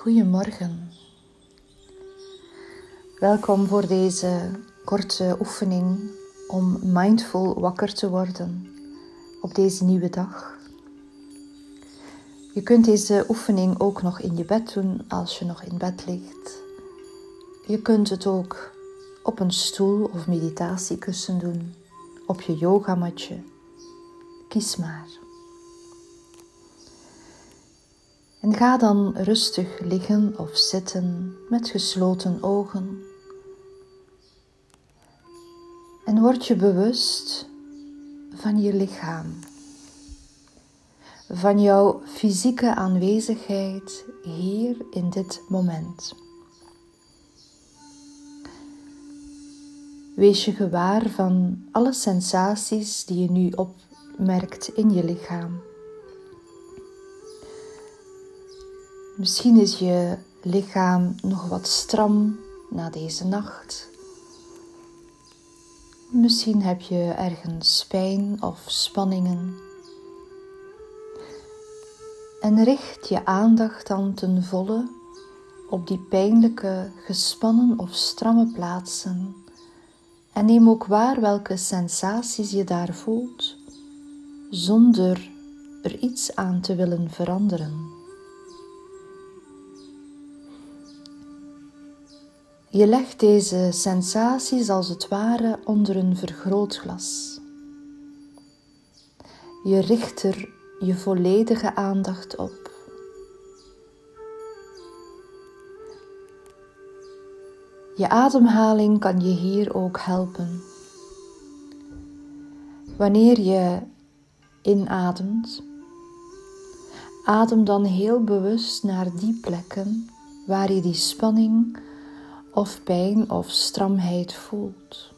Goedemorgen. Welkom voor deze korte oefening om mindful wakker te worden op deze nieuwe dag. Je kunt deze oefening ook nog in je bed doen als je nog in bed ligt. Je kunt het ook op een stoel of meditatiekussen doen, op je yogamatje. Kies maar. En ga dan rustig liggen of zitten met gesloten ogen. En word je bewust van je lichaam, van jouw fysieke aanwezigheid hier in dit moment. Wees je gewaar van alle sensaties die je nu opmerkt in je lichaam. Misschien is je lichaam nog wat stram na deze nacht. Misschien heb je ergens pijn of spanningen. En richt je aandacht dan ten volle op die pijnlijke, gespannen of stramme plaatsen. En neem ook waar welke sensaties je daar voelt, zonder er iets aan te willen veranderen. Je legt deze sensaties als het ware onder een vergrootglas. Je richt er je volledige aandacht op. Je ademhaling kan je hier ook helpen. Wanneer je inademt, adem dan heel bewust naar die plekken waar je die spanning of pijn of stramheid voelt.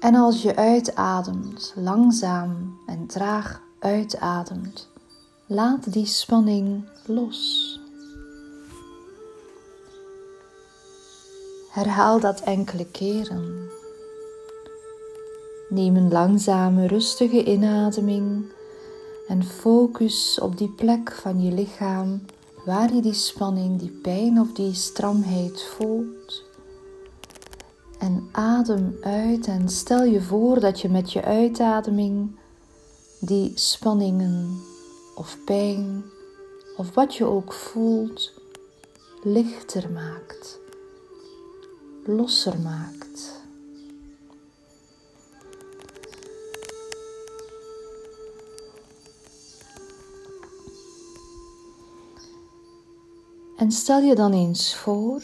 En als je uitademt, langzaam en traag uitademt, laat die spanning los. Herhaal dat enkele keren. Neem een langzame, rustige inademing en focus op die plek van je lichaam waar je die spanning, die pijn of die stramheid voelt. En adem uit en stel je voor dat je met je uitademing die spanningen of pijn of wat je ook voelt lichter maakt, losser maakt. En stel je dan eens voor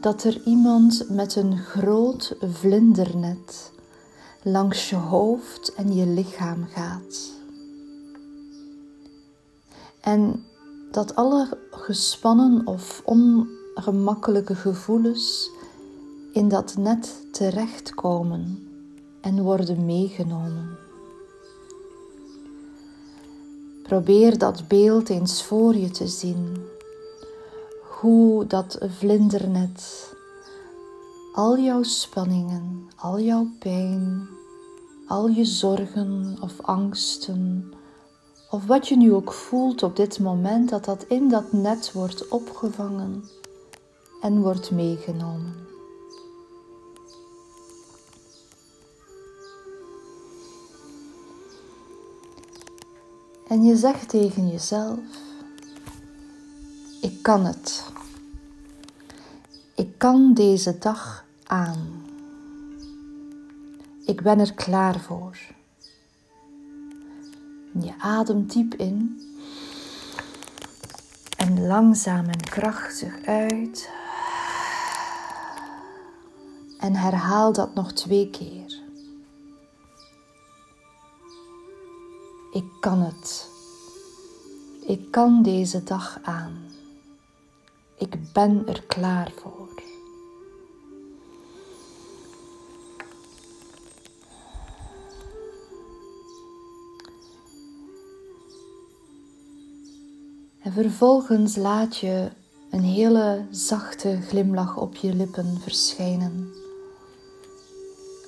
dat er iemand met een groot vlindernet langs je hoofd en je lichaam gaat. En dat alle gespannen of ongemakkelijke gevoelens in dat net terechtkomen en worden meegenomen. Probeer dat beeld eens voor je te zien hoe dat vlindernet al jouw spanningen, al jouw pijn, al je zorgen of angsten, of wat je nu ook voelt op dit moment, dat dat in dat net wordt opgevangen en wordt meegenomen. En je zegt tegen jezelf: Ik kan het. Kan deze dag aan. Ik ben er klaar voor. Je ademt diep in en langzaam en krachtig uit. En herhaal dat nog twee keer. Ik kan het. Ik kan deze dag aan. Ik ben er klaar voor. En vervolgens laat je een hele zachte glimlach op je lippen verschijnen.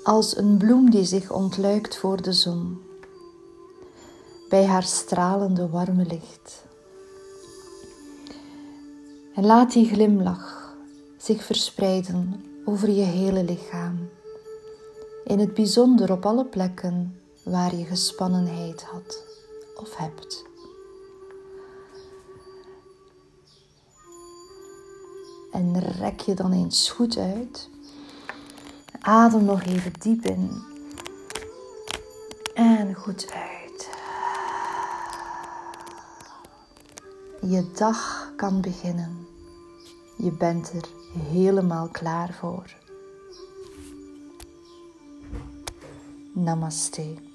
Als een bloem die zich ontluikt voor de zon, bij haar stralende warme licht. En laat die glimlach zich verspreiden over je hele lichaam. In het bijzonder op alle plekken waar je gespannenheid had of hebt. En rek je dan eens goed uit. Adem nog even diep in. En goed uit. Je dag kan beginnen. Je bent er helemaal klaar voor. Namaste.